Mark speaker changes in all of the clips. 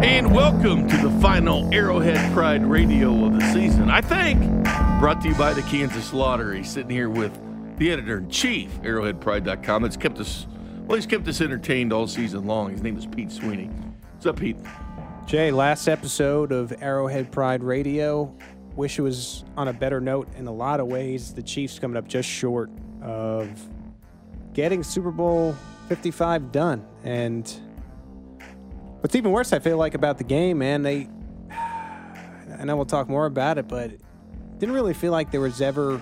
Speaker 1: And welcome to the final Arrowhead Pride Radio of the season. I think brought to you by the Kansas Lottery. Sitting here with the editor in chief, arrowheadpride.com. It's kept us well, he's kept us entertained all season long. His name is Pete Sweeney. What's up, Pete?
Speaker 2: Jay, last episode of Arrowhead Pride Radio. Wish it was on a better note in a lot of ways. The Chiefs coming up just short of getting Super Bowl 55 done. And what's even worse, I feel like, about the game, man, they. I know we'll talk more about it, but it didn't really feel like there was ever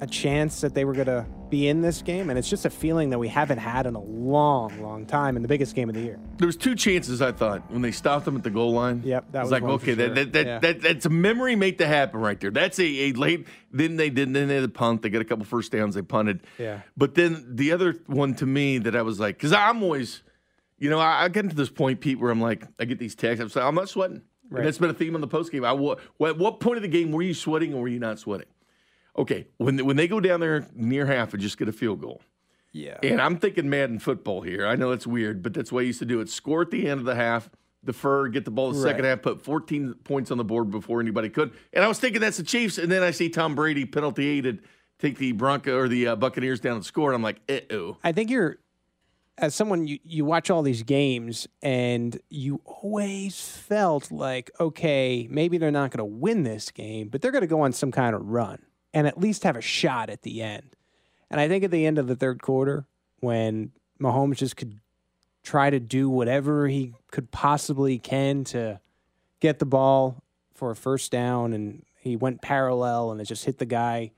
Speaker 2: a chance that they were going to be in this game. And it's just a feeling that we haven't had in a long, long time in the biggest game of the year.
Speaker 1: There was two chances, I thought, when they stopped them at the goal line.
Speaker 2: Yep, that
Speaker 1: I
Speaker 2: was
Speaker 1: like,
Speaker 2: one
Speaker 1: okay, that,
Speaker 2: sure.
Speaker 1: that, that,
Speaker 2: Yeah.
Speaker 1: that, that's a memory make to happen right there. That's a, a late. Then they didn't. Then they had a punt. They got a couple first downs. They punted.
Speaker 2: Yeah.
Speaker 1: But then the other one to me that I was like, because I'm always, you know, I, I get to this point, Pete, where I'm like, I get these texts. I'm saying, I'm not sweating.
Speaker 2: Right.
Speaker 1: And that's been a theme on the post game. I wa- at what point of the game were you sweating or were you not sweating? Okay, when when they go down there near half and just get a field goal.
Speaker 2: Yeah.
Speaker 1: And I'm thinking Madden football here. I know it's weird, but that's the way I used to do it. Score at the end of the half, defer, get the ball the second half, put 14 points on the board before anybody could. And I was thinking that's the Chiefs, and then I see Tom Brady penalty aided take the Bronco or the uh, Buccaneers down and score, and I'm like, uh oh.
Speaker 2: I think you're as someone you, you watch all these games and you always felt like okay maybe they're not going to win this game but they're going to go on some kind of run and at least have a shot at the end. And i think at the end of the third quarter when mahomes just could try to do whatever he could possibly can to get the ball for a first down and he went parallel and it just hit the guy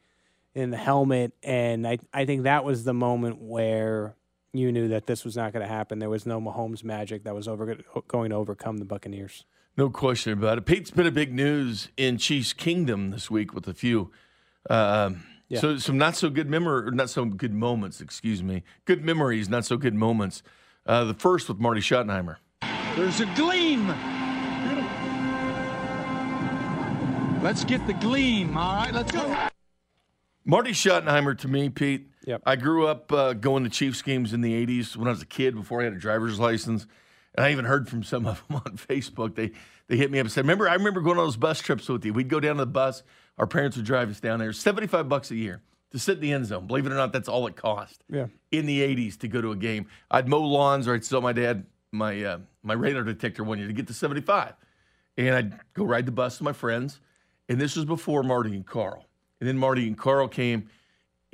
Speaker 2: in the helmet. And I, I think that was the moment where you knew that this was not going to happen. There was no Mahomes magic that was over going to overcome the Buccaneers.
Speaker 1: No question about it. Pete's been a big news in Chiefs Kingdom this week with a few. Um,
Speaker 2: Yeah.
Speaker 1: So some not so good memory, not so good moments. Excuse me. Good memories, not so good moments. Uh, the first with Marty Schottenheimer.
Speaker 3: There's a gleam. Let's get the gleam, all right? Let's go.
Speaker 1: Marty Schottenheimer to me, Pete.
Speaker 2: Yep.
Speaker 1: I grew up uh, going to Chiefs games in the '80s when I was a kid before I had a driver's license, and I even heard from some of them on Facebook. They they hit me up and said, "Remember, I remember going on those bus trips with you. We'd go down to the bus. Our parents would drive us down there. Seventy-five bucks a year to sit in the end zone. Believe it or not, that's all it cost.
Speaker 2: Yeah.
Speaker 1: In the '80s to go to a game, I'd mow lawns or I'd sell my dad my uh, my radar detector one year to get to seventy-five, and I'd go ride the bus with my friends. And this was before Marty and Carl. And then Marty and Carl came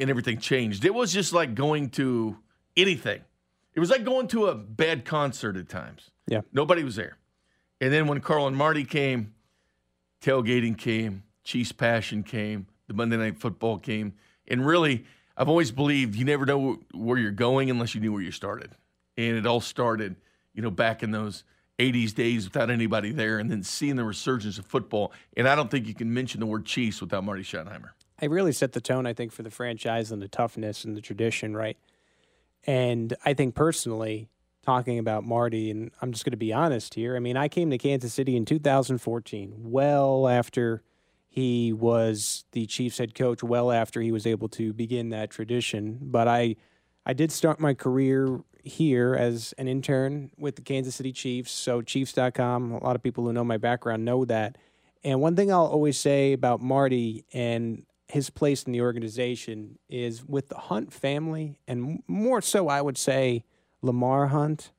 Speaker 1: and everything changed. It was just like going to anything. It was like going to a bad concert at times.
Speaker 2: Yeah.
Speaker 1: Nobody was there. And then when Carl and Marty came, tailgating came, Chiefs passion came, the Monday night football came. And really, I've always believed you never know where you're going unless you knew where you started. And it all started, you know, back in those 80s days without anybody there and then seeing the resurgence of football. And I don't think you can mention the word Chiefs without Marty Schottenheimer.
Speaker 2: I really set the tone, I think, for the franchise and the toughness and the tradition, right? And I think personally, talking about Marty, and I'm just going to be honest here. I mean, I came to Kansas City in 2014, well after he was the Chiefs head coach, well after he was able to begin that tradition. But I, I did start my career here as an intern with the Kansas City Chiefs. So Chiefs.com, a lot of people who know my background know that. And one thing I'll always say about Marty and his place in the organization is with the Hunt family, and more so, I would say Lamar Hunt.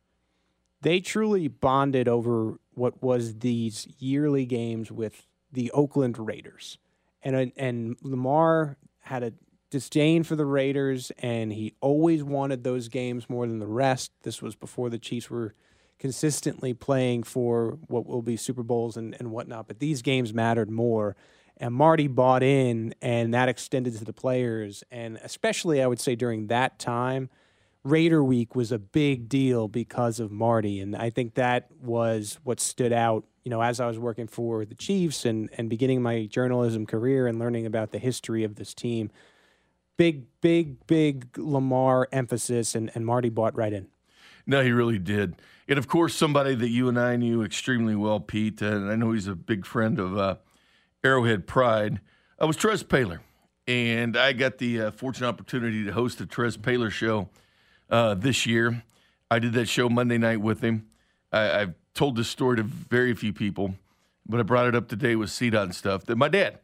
Speaker 2: They truly bonded over what was these yearly games with the Oakland Raiders, and uh, and Lamar had a disdain for the Raiders, and he always wanted those games more than the rest. This was before the Chiefs were consistently playing for what will be Super Bowls and, and whatnot, but these games mattered more. And Marty bought in, and that extended to the players. And especially, I would say, during that time, Raider Week was a big deal because of Marty. And I think that was what stood out, you know, as I was working for the Chiefs and, and beginning my journalism career and learning about the history of this team. Big, big, big Lamar emphasis, and, and Marty bought right in.
Speaker 1: No, he really did. And of course, somebody that you and I knew extremely well, Pete, and I know he's a big friend of uh, Arrowhead Pride, I was Trez Paylor. And I got the uh, fortunate opportunity to host the Trez Paylor show uh, this year. I did that show Monday night with him. I, I've told this story to very few people, but I brought it up today with CDOT and stuff. That my dad,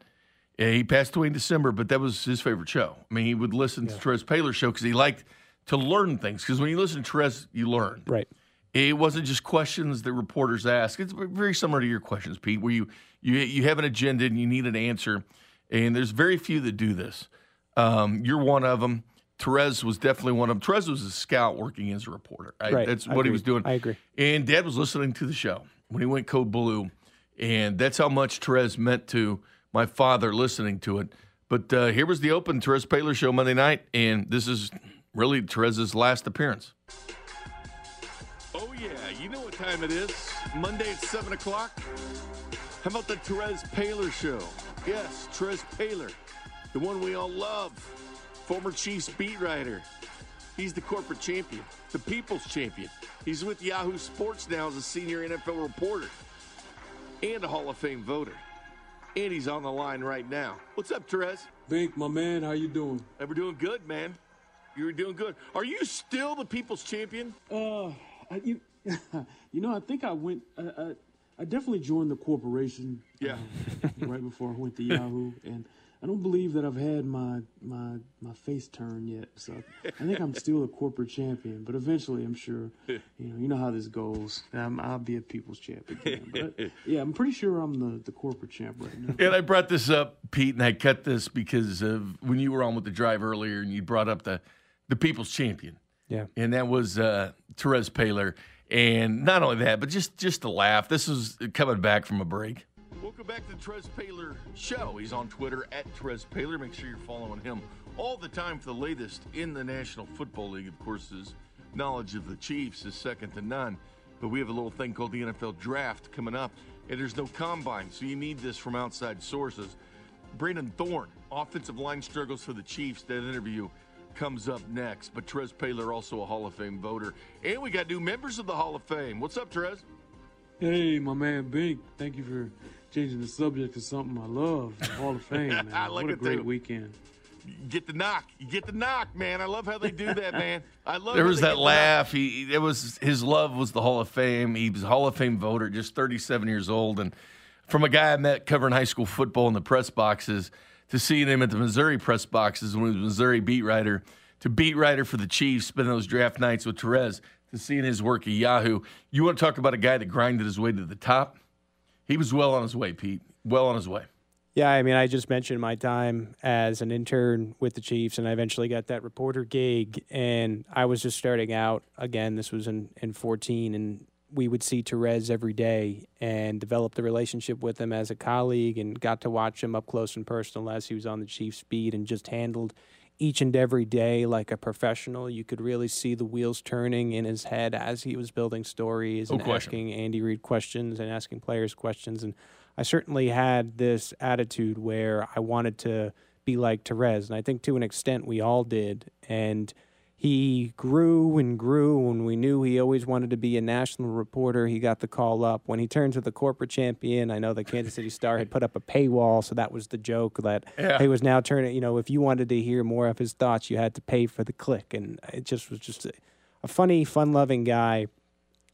Speaker 1: yeah, he passed away in December, but that was his favorite show. I mean, he would listen to Terez Paylor's show because he liked to learn things. Because when you listen to Terez, you learn.
Speaker 2: Right.
Speaker 1: It wasn't just questions that reporters ask. It's very similar to your questions, Pete, where you you you have an agenda and you need an answer, and there's very few that do this. Um, you're one of them. Terez was definitely one of them. Terez was a scout working as a reporter. Right?
Speaker 2: Right.
Speaker 1: That's
Speaker 2: I
Speaker 1: what he was doing.
Speaker 2: I agree.
Speaker 1: And Dad was listening to the show when he went code blue, and that's how much Terez meant to my father listening to it. But uh, here was the open Terez Paylor show Monday night, and this is really Terez's last appearance.
Speaker 4: Time it is. Monday at 7 o'clock. How about the Terez Paylor Show? Yes, Terez Paylor, the one we all love. Former Chiefs beat writer. He's the corporate champion, the people's champion. He's with Yahoo Sports now as a senior NFL reporter and a Hall of Fame voter. And he's on the line right now. What's up, Terez?
Speaker 5: Bink, my man, how you doing?
Speaker 4: Hey, We're doing good, man. You're doing good. Are you still the people's champion?
Speaker 5: Uh, you, you know, I think I went. I, I, I definitely joined the corporation.
Speaker 4: Yeah.
Speaker 5: uh, right before I went to Yahoo, and I don't believe that I've had my my my face turned yet. So I think I'm still a corporate champion, but eventually, I'm sure. You know, you know how this goes. I'm, I'll be a people's champion. again. But yeah, I'm pretty sure I'm the the corporate champ right now.
Speaker 1: And I brought this up, Pete, and I cut this because of when you were on with the drive earlier, and you brought up the the people's champion.
Speaker 2: Yeah.
Speaker 1: and that was uh, Terez Paylor. And not only that, but just just to laugh. This is coming back from a break.
Speaker 4: Welcome back to the Trez Paylor Show. He's on Twitter at Trez Paylor. Make sure you're following him all the time for the latest in the National Football League. Of course, his knowledge of the Chiefs is second to none. But we have a little thing called the NFL Draft coming up, and there's no combine, so you need this from outside sources. Brandon Thorn, offensive line struggles for the Chiefs. That interview comes up next. But Trez Paylor, also a Hall of Fame voter. And we got new members of the Hall of Fame. What's up, Trez?
Speaker 5: Hey, my man, Bink. Thank you for changing the subject to something I love. the Hall of Fame, man.
Speaker 4: I like
Speaker 5: what a
Speaker 4: it,
Speaker 5: great
Speaker 4: too.
Speaker 5: weekend.
Speaker 4: You get the knock. You get the knock, man. I love how they do that, man. I love.
Speaker 1: It.
Speaker 4: There
Speaker 1: was that
Speaker 4: get the
Speaker 1: laugh. He it was his love was the Hall of Fame. He was a Hall of Fame voter, just 37 years old, and from a guy I met covering high school football in the press boxes to seeing him at the Missouri press boxes when he was Missouri beat writer to beat writer for the Chiefs, spending those draft nights with Terez to seeing his work at Yahoo. You want to talk about a guy that grinded his way to the top? He was well on his way, Pete. Well on his way.
Speaker 2: Yeah, I mean, I just mentioned my time as an intern with the Chiefs, and I eventually got that reporter gig. And I was just starting out. Again, this was in, in 14, and we would see Terez every day and developed the relationship with him as a colleague and got to watch him up close and personal as he was on the Chiefs beat and just handled each and every day like a professional. You could really see the wheels turning in his head as he was building stories and asking Andy Reid questions and asking players questions. And I certainly had this attitude where I wanted to be like Terez. And I think to an extent we all did. And he grew and grew, and we knew he always wanted to be a national reporter. He got the call up. When he turned to the corporate champion, I know the Kansas City Star had put up a paywall, so that was the joke that
Speaker 1: Yeah.
Speaker 2: he was now turning, you know, if you wanted to hear more of his thoughts, you had to pay for the click. And it just was just a, a funny, fun loving guy.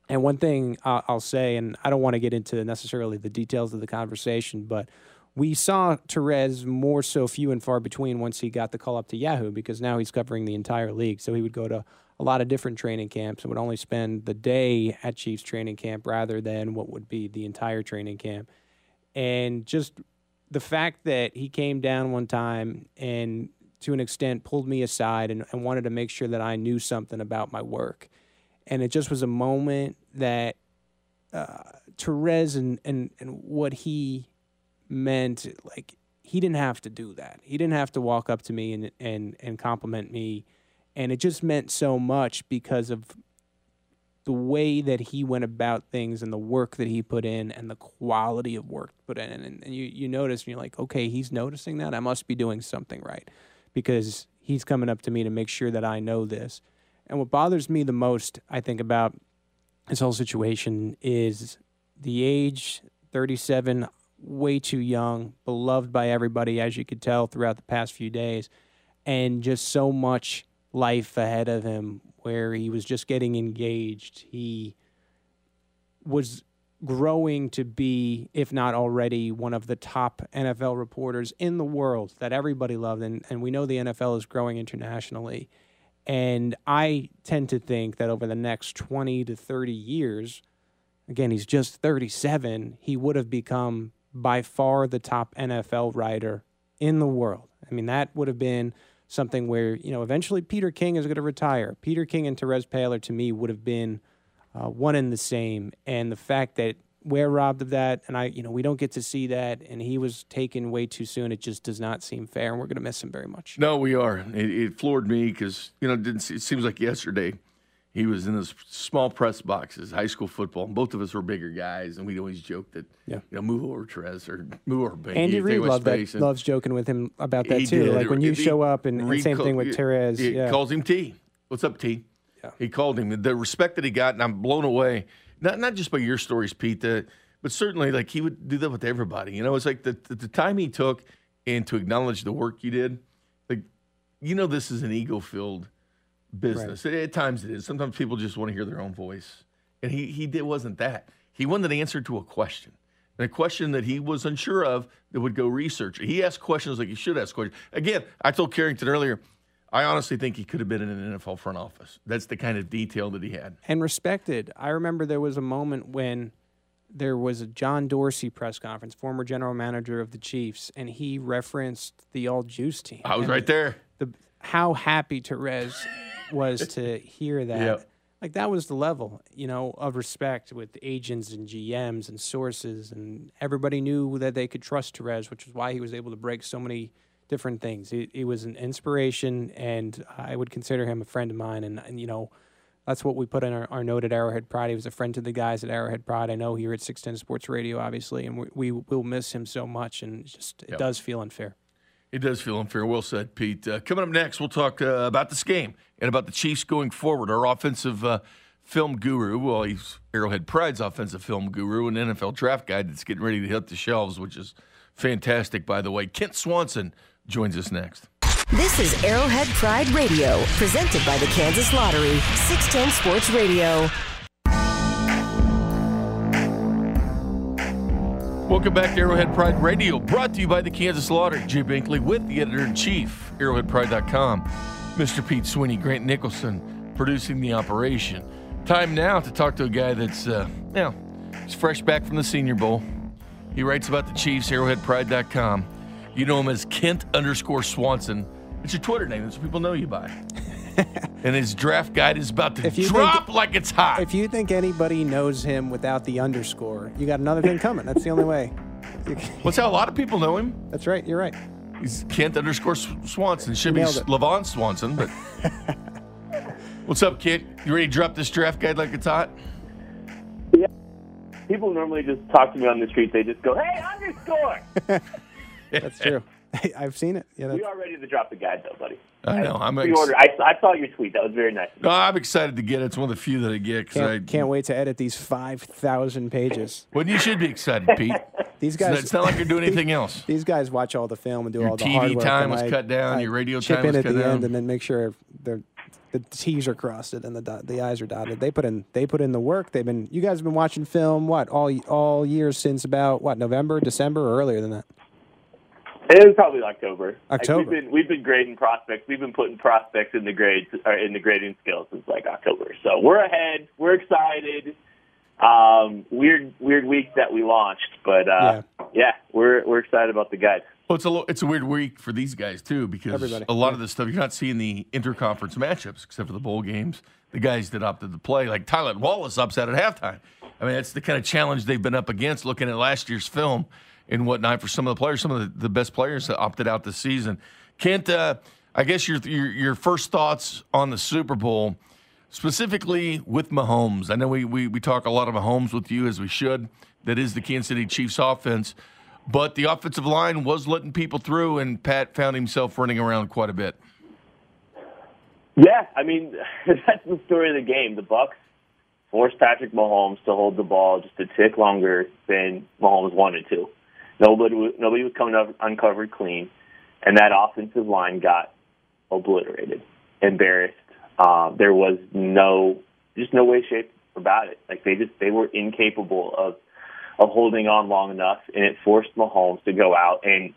Speaker 2: And one thing I'll, I'll say, and I don't want to get into necessarily the details of the conversation, but we saw Terez more so few and far between once he got the call up to Yahoo because now he's covering the entire league. So he would go to a lot of different training camps and would only spend the day at Chiefs training camp rather than what would be the entire training camp. And just the fact that he came down one time and to an extent pulled me aside and, and wanted to make sure that I knew something about my work. And it just was a moment that uh, Terez and, and, and what he meant, like, he didn't have to do that. He didn't have to walk up to me and, and, and compliment me. And it just meant so much because of the way that he went about things and the work that he put in and the quality of work put in. And, and you, you notice and you're like, okay, he's noticing that. I must be doing something right because he's coming up to me to make sure that I know this. And what bothers me the most, I think, about this whole situation is the age 37, way too young, beloved by everybody, as you could tell throughout the past few days, and just so much life ahead of him where he was just getting engaged. He was growing to be, if not already, one of the top NFL reporters in the world that everybody loved. And, and we know the NFL is growing internationally. And I tend to think that over the next 20 to 30 years, again, he's just 37, he would have become by far the top NFL writer in the world. I mean, that would have been something where, you know, eventually Peter King is going to retire. Peter King and Terez Paylor, to me, would have been uh, one and the same. And the fact that we're robbed of that, and I, you know, we don't get to see that, and he was taken way too soon. It just does not seem fair, and we're going to miss him very much.
Speaker 1: No, we are. It, it floored me because you know it, it seems like yesterday he was in those small press boxes, high school football. And both of us were bigger guys, and we'd always joke that,
Speaker 2: yeah.
Speaker 1: you know, move over Trez or move over Banky.
Speaker 2: Andy Reid loved that, loves joking with him about that too. Did. Like when you he, show up, and, and same thing with Terez.
Speaker 1: He
Speaker 2: yeah.
Speaker 1: calls him T. What's up, T? Yeah. He called him. The respect that he got, and I'm blown away. Not not just by your stories, Pete. The, but certainly, like he would do that with everybody. You know, it's like the, the, the time he took and to acknowledge the work you did. Like, you know, this is an ego filled business. Right. At times it is. Sometimes people just want to hear their own voice, and he he did wasn't that. He wanted an answer to a question, and a question that he was unsure of that would go research. He asked questions like he should ask questions. Again, I told Carrington earlier. I honestly think he could have been in an NFL front office. That's the kind of detail that he had.
Speaker 2: And respected. I remember there was a moment when there was a John Dorsey press conference, former general manager of the Chiefs, and he referenced the all juice team.
Speaker 1: I was right there.
Speaker 2: The how happy Terez was to hear that. Yep. Like that was the level, you know, of respect with agents and GMs and sources, and everybody knew that they could trust Terez, which is why he was able to break so many different things. It, it was an inspiration, and I would consider him a friend of mine. And, and you know, that's what we put in our, our, note at Arrowhead Pride. He was a friend to the guys at Arrowhead Pride. I know here at 610 Sports Radio, obviously, and we, we will miss him so much. And just it yep. does feel unfair.
Speaker 1: It does feel unfair. Well said, Pete. Uh, coming up next, we'll talk uh, about this game and about the Chiefs going forward. Our offensive uh, film guru, well, he's Arrowhead Pride's offensive film guru, and NFL draft guide that's getting ready to hit the shelves, which is fantastic, by the way. Kent Swanson joins us next.
Speaker 6: This is Arrowhead Pride Radio, presented by the Kansas Lottery, 610 Sports Radio.
Speaker 1: Welcome back to Arrowhead Pride Radio, brought to you by the Kansas Lottery. Jay Binkley with the editor in chief, arrowheadpride.com. Mr. Pete Sweeney, Grant Nicholson producing the operation. Time now to talk to a guy that's, uh, he's fresh back from the Senior Bowl. He writes about the Chiefs, arrowheadpride.com. You know him as Kent underscore Swanson. It's your Twitter name. That's what people know you by. and his draft guide is about to drop think, like it's hot.
Speaker 2: If you think anybody knows him without the underscore, you got another thing coming. That's the only way.
Speaker 1: What's how a lot of people know him.
Speaker 2: That's right. You're right.
Speaker 1: He's Kent underscore Swanson. Should be Levon Swanson, but. What's up, Kent? You ready to drop this draft guide like it's hot?
Speaker 7: Yeah. People normally just talk to me on the street. They just go, "Hey, underscore."
Speaker 2: That's true. I've seen it.
Speaker 7: Yeah, we are ready to drop the guide, though, buddy.
Speaker 1: I know. I'm ex-
Speaker 7: I, I saw your tweet. That was very nice.
Speaker 1: No, I'm excited to get it. It's one of the few that I get.
Speaker 2: Cause
Speaker 1: can't,
Speaker 2: I can't wait to edit these five thousand pages.
Speaker 1: Well, you should be excited, Pete.
Speaker 2: these guys.
Speaker 1: It's not like you're doing anything else.
Speaker 2: These guys watch all the film and do
Speaker 1: your
Speaker 2: all the
Speaker 1: TV
Speaker 2: hard work.
Speaker 1: time was
Speaker 2: I,
Speaker 1: cut down.
Speaker 2: I
Speaker 1: your radio
Speaker 2: chip
Speaker 1: time
Speaker 2: in
Speaker 1: was
Speaker 2: at the
Speaker 1: down.
Speaker 2: end, and then make sure the T's are crossed and the dot, the I's are dotted. They put in they put in the work. They've been you guys have been watching film what all all years since about what November, December, or earlier than that.
Speaker 7: It was probably October.
Speaker 2: October.
Speaker 7: Like we've been we've been grading prospects. We've been putting prospects in the grades or in the grading scale since like October. So we're ahead. We're excited. Um, weird weird week that we launched, but uh, yeah. yeah, we're we're excited about the guys.
Speaker 1: Well, it's a it's a weird week for these guys too because
Speaker 2: Everybody.
Speaker 1: a lot of the stuff you're not seeing the interconference matchups except for the bowl games. The guys that opted to play, like Tylan Wallace, upset at halftime. I mean, that's the kind of challenge they've been up against. Looking at last year's film and whatnot for some of the players, some of the, the best players that opted out this season. Kent, uh, I guess your, your your first thoughts on the Super Bowl, specifically with Mahomes. I know we, we we talk a lot of Mahomes with you as we should. That is the Kansas City Chiefs offense, but the offensive line was letting people through, and Pat found himself running around quite a bit.
Speaker 7: Yeah, I mean that's the story of the game. The Bucks forced Patrick Mahomes to hold the ball just a tick longer than Mahomes wanted to. Nobody was, nobody was coming up uncovered clean, and that offensive line got obliterated, embarrassed. Uh, there was no, just no way, shape, about it. Like they just they were incapable of of holding on long enough, and it forced Mahomes to go out and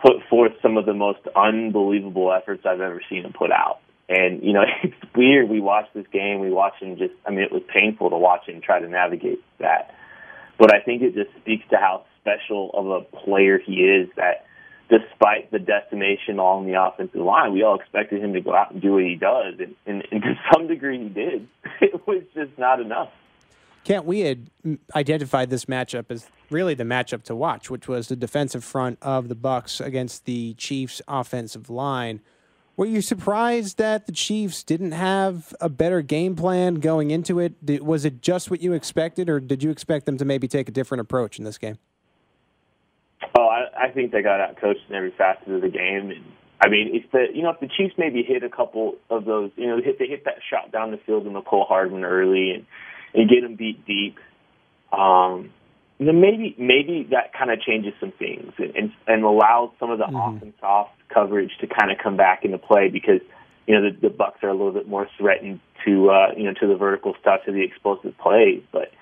Speaker 7: put forth some of the most unbelievable efforts I've ever seen him put out. And you know, it's weird. We watched this game. We watched him just. I mean, it was painful to watch him try to navigate that. But I think it just speaks to how special of a player he is. That despite the decimation along the offensive line, we all expected him to go out and do what he does, and, and, and to some degree, he did. It was just not enough.
Speaker 2: Kent, we had identified this matchup as really the matchup to watch, which was the defensive front of the Bucks against the Chiefs' offensive line. Were you surprised that the Chiefs didn't have a better game plan going into it? Was it just what you expected, or did you expect them to maybe take a different approach in this game?
Speaker 7: Oh, I, I think they got out coached in every facet of the game. And I mean, if the you know if the Chiefs maybe hit a couple of those, you know, hit they hit that shot down the field in Mecole Hardman early and and get them beat deep. Um, then maybe maybe that kind of changes some things and and, and allows some of the mm-hmm. off and soft coverage to kind of come back into play because you know the, the Bucks are a little bit more threatened to uh, you know to the vertical stuff to the explosive plays. But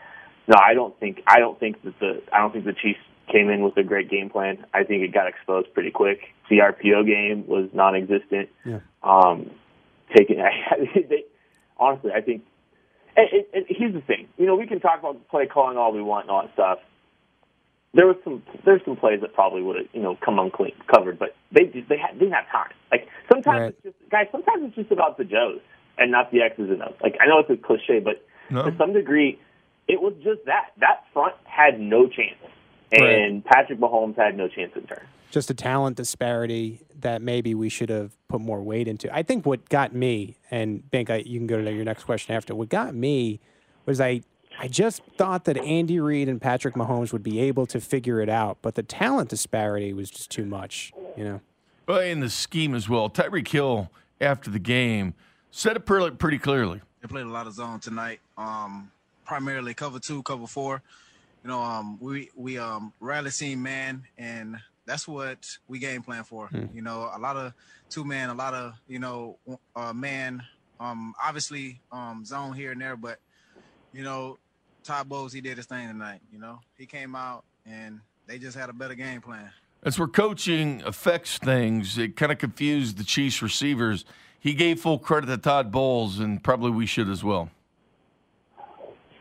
Speaker 7: no, I don't think I don't think that the I don't think the Chiefs came in with a great game plan. I think it got exposed pretty quick. The RPO game was non-existent.
Speaker 2: Yeah.
Speaker 7: Um, taking they, honestly, I think. And, and, and here's the thing, you know, we can talk about play calling all we want and all that stuff there was some there's some plays that probably would have you know come unclean covered, but they just they had, didn't have time. Like sometimes right. it's just guys. Sometimes it's just about the Joes and not the X's and O's. Like I know it's a cliche, but no. to some degree, it was just that that front had no chance, and right. Patrick Mahomes had no chance in turn.
Speaker 2: Just a talent disparity that maybe we should have put more weight into. I think what got me, and Bink, I, you can go to your next question after. What got me was I I just thought that Andy Reid and Patrick Mahomes would be able to figure it out, but the talent disparity was just too much, you know.
Speaker 1: Well, in the scheme as well, Tyreek Hill after the game said it pretty, pretty clearly.
Speaker 8: They played a lot of zone tonight, um, primarily cover two, cover four. You know, um, we we um, rarely seen man, and that's what we game plan for. Hmm. You know, a lot of two man, a lot of you know uh, man. Um, obviously, um, zone here and there, but you know, Todd Bowles, he did his thing tonight. You know, he came out and they just had a better game plan.
Speaker 1: That's where coaching affects things. It kind of confused the Chiefs receivers. He gave full credit to Todd Bowles, and probably we should as well.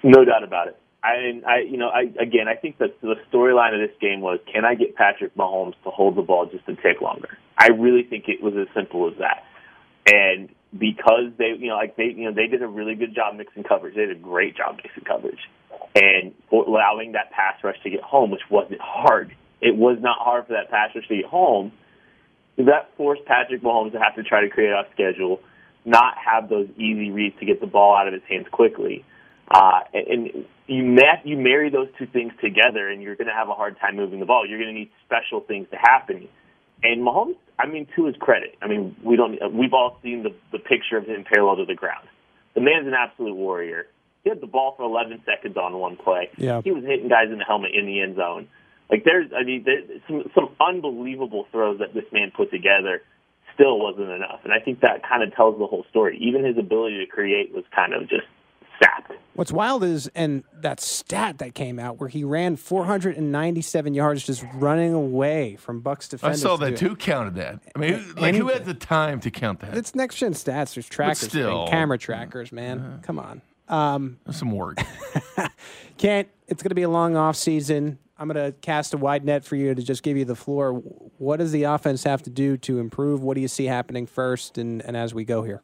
Speaker 7: No doubt about it. I, I, you know, I again, I think that the storyline of this game was, can I get Patrick Mahomes to hold the ball just a tick longer? I really think it was as simple as that. And because they, you know, like they, you know, they did a really good job mixing coverage. They did a great job mixing coverage, and allowing that pass rush to get home, which wasn't hard. It was not hard for that pass rush to get home. That forced Patrick Mahomes to have to try to create off schedule, not have those easy reads to get the ball out of his hands quickly. Uh, and, you met, you marry those two things together, and you're going to have a hard time moving the ball. You're going to need special things to happen. And Mahomes I mean, to his credit, I mean, we don't. We've all seen the the picture of him parallel to the ground. The man's an absolute warrior. He had the ball for 11 seconds on one play.
Speaker 2: Yeah.
Speaker 7: He was hitting guys in the helmet in the end zone. Like there's, I mean, there's some some unbelievable throws that this man put together. Still wasn't enough, and I think that kind of tells the whole story. Even his ability to create was kind of just sapped.
Speaker 2: What's wild is, and that stat that came out where he ran 497 yards just running away from Bucks defenders.
Speaker 1: I saw that too. Counted that. I mean, who, like who had the time to count that?
Speaker 2: It's next gen stats. There's trackers, still, camera trackers, man. Uh, Come on. Um,
Speaker 1: some work.
Speaker 2: Can't. It's going to be a long off season. I'm going to cast a wide net for you to just give you the floor. What does the offense have to do to improve? What do you see happening first, and, and as we go here?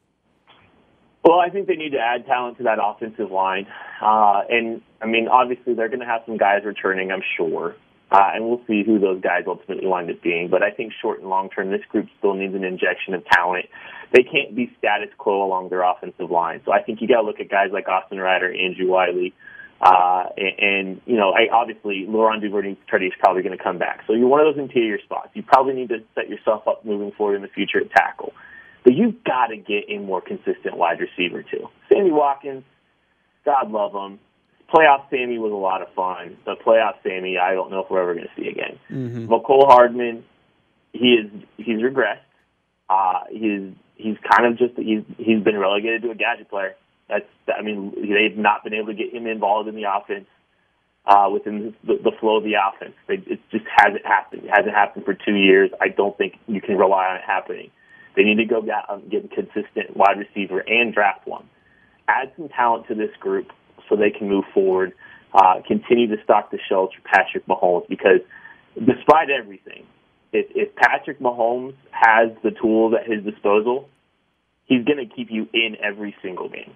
Speaker 7: Well, I think they need to add talent to that offensive line. Uh, and, I mean, obviously they're going to have some guys returning, I'm sure. Uh, and we'll see who those guys ultimately wind up being. But I think short and long term, this group still needs an injection of talent. They can't be status quo along their offensive line. So I think you got to look at guys like Austin Reiter, Andrew Wylie, uh, and, and, you know, I, obviously Laurent Duvernay-Tardif is probably going to come back. So you're one of those interior spots. You probably need to set yourself up moving forward in the future at tackle. But you've got to get a more consistent wide receiver too. Sammy Watkins, God love him. Playoff Sammy was a lot of fun, but playoff Sammy, I don't know if we're ever going to see again.
Speaker 2: Mm-hmm.
Speaker 7: Hardman, he is he's regressed. Uh, he's he's kind of just he's he's been relegated to a gadget player. That's I mean they've not been able to get him involved in the offense uh, within the, the flow of the offense. They, it just hasn't happened. It hasn't happened for two years. I don't think you can rely on it happening. They need to go get, um, get a consistent wide receiver and draft one. Add some talent to this group so they can move forward. Uh, continue to stock the shelves for Patrick Mahomes because despite everything, if, if Patrick Mahomes has the tools at his disposal, he's going to keep you in every single game.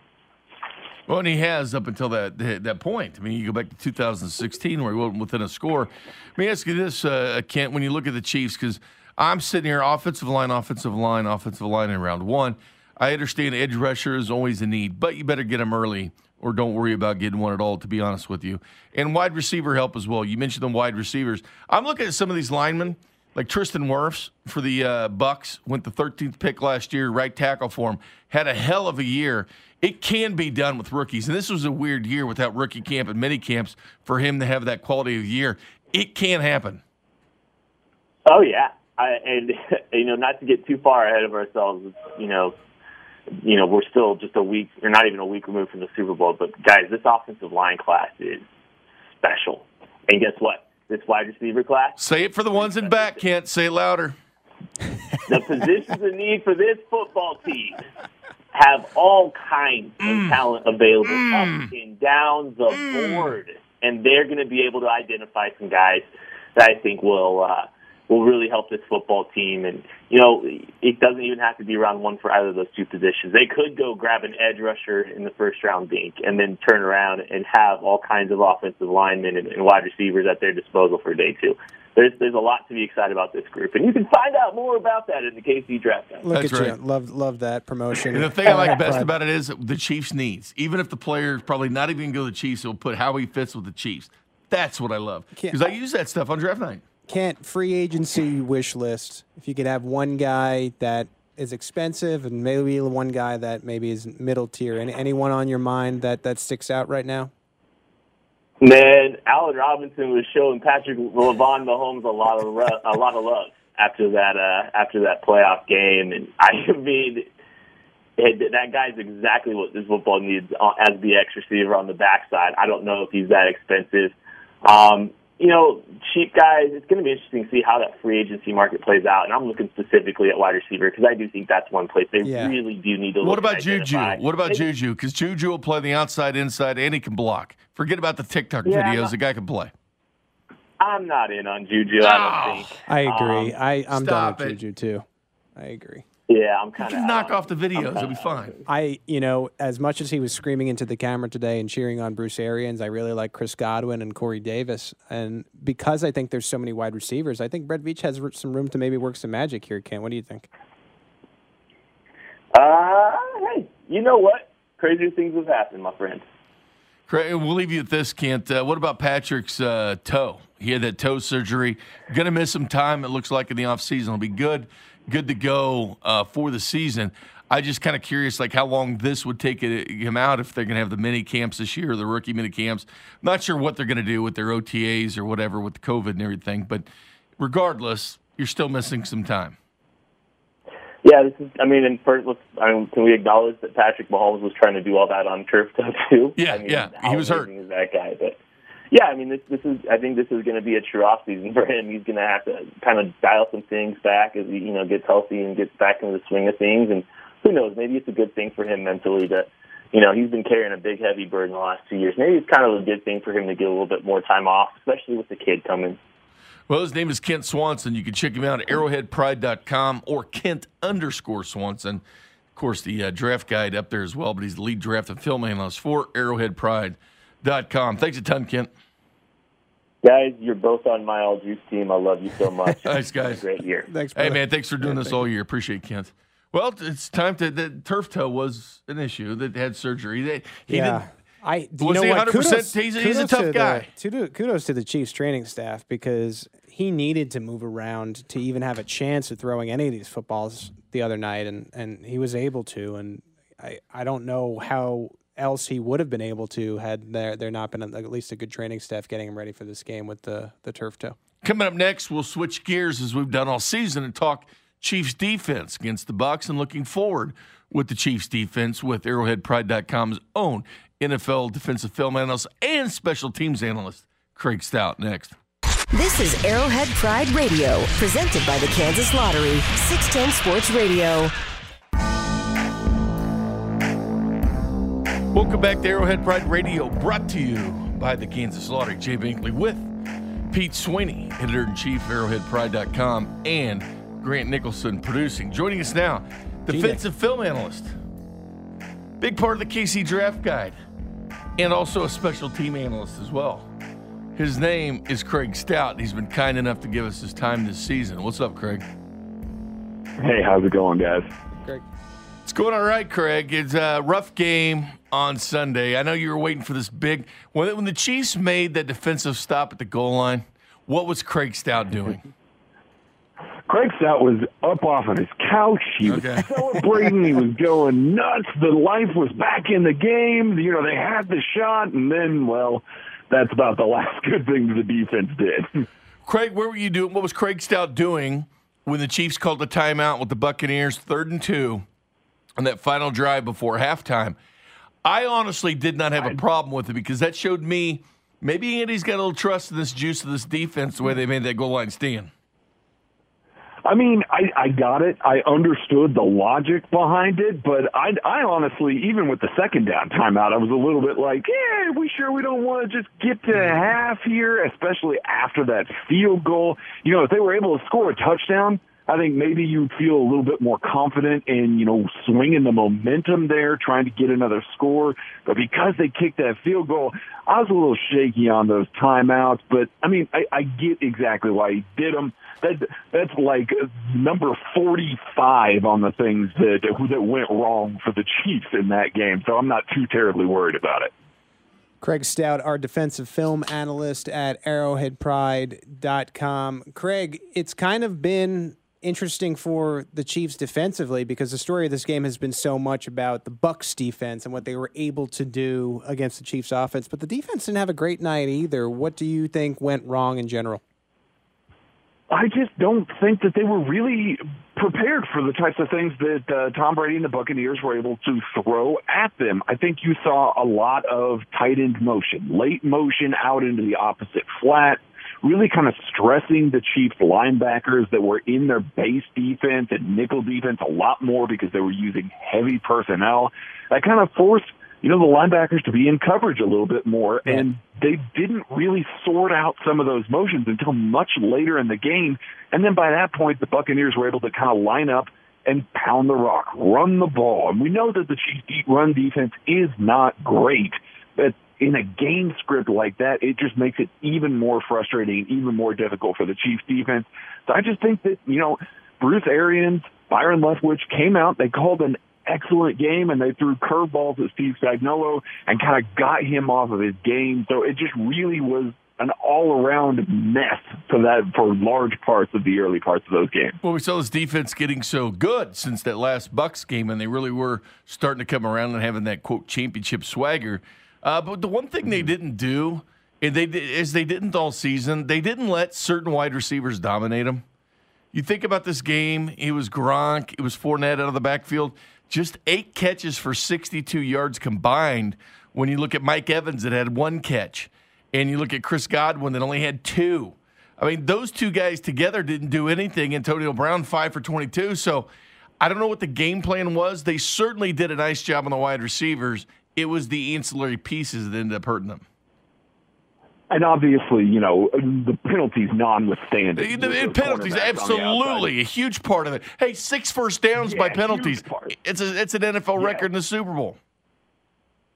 Speaker 1: Well, and he has up until that that point. I mean, you go back to 2016 where he wasn't within a score. Let me ask you this, uh, Kent, when you look at the Chiefs, because I'm sitting here, offensive line, offensive line, offensive line in round one. I understand edge rusher is always a need, but you better get them early or don't worry about getting one at all, to be honest with you. And wide receiver help as well. You mentioned the wide receivers. I'm looking at some of these linemen – like Tristan Wirfs for the uh, Bucks went the 13th pick last year, right tackle for him. Had a hell of a year. It can be done with rookies, and this was a weird year without rookie camp and mini camps for him to have that quality of year. It can happen.
Speaker 7: Oh yeah, I, and you know, not to get too far ahead of ourselves, you know, you know, we're still just a week, or not even a week removed from the Super Bowl. But guys, this offensive line class is special, and guess what? this wide receiver class.
Speaker 1: Say it for the ones in back, Kent. Say it louder.
Speaker 7: The positions of need for this football team have all kinds mm. of talent available mm. up and down the mm. board, and they're going to be able to identify some guys that I think will uh, will really help this football team. And, you know, it doesn't even have to be round one for either of those two positions. They could go grab an edge rusher in the first round dink and then turn around and have all kinds of offensive linemen and, and wide receivers at their disposal for day two. There's, there's a lot to be excited about this group, and you can find out more about that in the KC draft.
Speaker 2: Look That's at right. you, love love that promotion.
Speaker 1: And the thing I like best about it is the Chiefs needs. Even if the player probably not even going to go to the Chiefs, it'll put how he fits with the Chiefs. That's what I love because I use that stuff on draft night.
Speaker 2: Kent free agency wish list. If you could have one guy that is expensive and maybe one guy that maybe is middle tier. Any, anyone on your mind that that sticks out right now?
Speaker 7: Man, Allen Robinson was showing Patrick Lavon Mahomes a lot of a lot of love after that uh, after that playoff game, and I mean. that guy's exactly what this football needs uh, as the X receiver on the backside. I don't know if he's that expensive. Um, you know, cheap guys, it's going to be interesting to see how that free agency market plays out. And I'm looking specifically at wide receiver because I do think that's one place they yeah. really do need to.
Speaker 1: What about Juju? What about Juju? Because Juju will play the outside, inside, and he can block. Forget about the TikTok yeah, videos. The guy can play.
Speaker 7: I'm not in on Juju. I don't think.
Speaker 2: I agree. Um, I I'm done with it. Juju too. I agree.
Speaker 7: Yeah, I'm kind of
Speaker 1: knock off the videos. It'll be fine.
Speaker 2: I, you know, as much as he was screaming into the camera today and cheering on Bruce Arians, I really like Chris Godwin and Corey Davis. And because I think there's so many wide receivers, I think Brett Veach has some room to maybe work some magic here. Ken, what do you think?
Speaker 7: Uh, hey, you know what? Crazier things have happened, my friend.
Speaker 1: We'll leave you at this, Kent. Uh, what about Patrick's uh, toe? He had that toe surgery. Going to miss some time, it looks like, in the offseason. It'll be good good to go uh, for the season. I just kind of curious, like how long this would take him out if they're going to have the mini camps this year, the rookie mini camps. not sure what they're going to do with their OTAs or whatever with the COVID and everything, but regardless, you're still missing some time.
Speaker 7: Yeah, this is. I mean, and first, let's. I mean, can we acknowledge that Patrick Mahomes was trying to do all that on turf too?
Speaker 1: Yeah,
Speaker 7: I mean,
Speaker 1: yeah, he was hurt.
Speaker 7: Is that guy? But yeah, I mean, this this is. I think this is going to be a true off season for him. He's going to have to kind of dial some things back as he you know gets healthy and gets back into the swing of things. And who knows? Maybe it's a good thing for him mentally to, you know, he's been carrying a big heavy burden the last two years. Maybe it's kind of a good thing for him to get a little bit more time off, especially with the kid coming.
Speaker 1: Well, his name is Kent Swanson. You can check him out at arrowheadpride.com or Kent underscore Swanson. Of course, the uh, draft guide up there as well, but he's the lead draft and film analyst for arrowheadpride.com. Thanks a ton, Kent.
Speaker 7: Guys, you're both on my all juice team. I love you so much.
Speaker 1: thanks, guys.
Speaker 7: Great year.
Speaker 2: Thanks. Brother.
Speaker 1: Hey, man. Thanks for doing yeah, this all year. Appreciate it, Kent. Well, it's time to. The turf toe was an issue that had surgery. They, he
Speaker 2: yeah.
Speaker 1: Didn't,
Speaker 2: I
Speaker 1: do you know what? Kudos, he's, he's a tough
Speaker 2: to
Speaker 1: guy.
Speaker 2: The, kudos to the Chiefs training staff because he needed to move around to even have a chance at throwing any of these footballs the other night, and and he was able to. And I I don't know how else he would have been able to had there there not been at least a good training staff getting him ready for this game with the the turf toe.
Speaker 1: Coming up next, we'll switch gears as we've done all season and talk Chiefs defense against the Bucks and looking forward with the Chiefs defense with ArrowheadPride.com's own NFL defensive film analyst and special teams analyst Craig Stout next.
Speaker 6: This is Arrowhead Pride Radio, presented by the Kansas Lottery, 610 Sports Radio.
Speaker 1: Welcome back to Arrowhead Pride Radio, brought to you by the Kansas Lottery. Jay Binkley with Pete Sweeney, editor in chief of ArrowheadPride.com, and Grant Nicholson producing. Joining us now, defensive film analyst, big part of the KC Draft Guide, and also a special team analyst as well. His name is Craig Stout. He's been kind enough to give us his time this season. What's up, Craig?
Speaker 9: Hey, how's it going, guys?
Speaker 2: Craig.
Speaker 1: It's going all right, Craig. It's a rough game on Sunday. I know you were waiting for this big. When, when the Chiefs made that defensive stop at the goal line, what was Craig Stout doing?
Speaker 9: Craig Stout was up off of his couch. He was
Speaker 1: Okay.
Speaker 9: celebrating. he was going nuts. The life was back in the game. You know, they had the shot, and then, well, that's about the last good thing the defense did.
Speaker 1: Craig, where were you doing? What was Craig Stout doing when the Chiefs called the timeout with the Buccaneers, third and two, on that final drive before halftime? I honestly did not have a problem with it because that showed me maybe Andy's got a little trust in this juice of this defense the way they made that goal line stand.
Speaker 9: I mean, I, I got it. I understood the logic behind it, but I, I honestly, even with the second down timeout, I was a little bit like, yeah, we sure we don't want to just get to mm-hmm. half here, especially after that field goal. You know, if they were able to score a touchdown, I think maybe you'd feel a little bit more confident in, you know, swinging the momentum there, trying to get another score. But because they kicked that field goal, I was a little shaky on those timeouts. But I mean, I, I get exactly why he did them. That that's like number forty-five on the things that that went wrong for the Chiefs in that game. So I'm not too terribly worried about it.
Speaker 2: Craig Stout, our defensive film analyst at arrowheadpride.com. Craig, it's kind of been interesting for the Chiefs defensively because the story of this game has been so much about the Bucks defense and what they were able to do against the Chiefs offense, but the defense didn't have a great night either. What do you think went wrong in general?
Speaker 9: I just don't think that they were really prepared for the types of things that uh, Tom Brady and the Buccaneers were able to throw at them. I think you saw a lot of tight end motion, late motion out into the opposite flat, really kind of stressing the Chiefs linebackers that were in their base defense and nickel defense a lot more because they were using heavy personnel. That kind of forced you know, the linebackers to be in coverage a little bit more, and they didn't really sort out some of those motions until much later in the game. And then by that point, the Buccaneers were able to kind of line up and pound the rock, run the ball. And we know that the Chiefs' run defense is not great, but in a game script like that, it just makes it even more frustrating, even more difficult for the Chiefs defense. So I just think that, you know, Bruce Arians, Byron Leftwich came out, they called an excellent game, and they threw curveballs at Steve Spagnuolo and kind of got him off of his game. So it just really was an all-around mess for that for large parts of the early parts of those games.
Speaker 1: Well, we saw this defense getting so good since that last Bucks game, and they really were starting to come around and having that quote championship swagger. Uh, but the one thing they didn't do, and they is they didn't all season, they didn't let certain wide receivers dominate them. You think about this game, it was Gronk, it was Fournette out of the backfield, just eight catches for 62 yards combined. When you look at Mike Evans, that had one catch, and you look at Chris Godwin, that only had two. I mean, those two guys together didn't do anything. Antonio Brown, five for 22. So I don't know what the game plan was. They certainly did a nice job on the wide receivers. It was the ancillary pieces that ended up hurting them.
Speaker 9: And obviously, you know, the penalties notwithstanding.
Speaker 1: The, the- penalties, absolutely a huge part of it. Hey, six first downs by penalties. It's, a it's an NFL
Speaker 9: Yeah.
Speaker 1: record in the Super Bowl.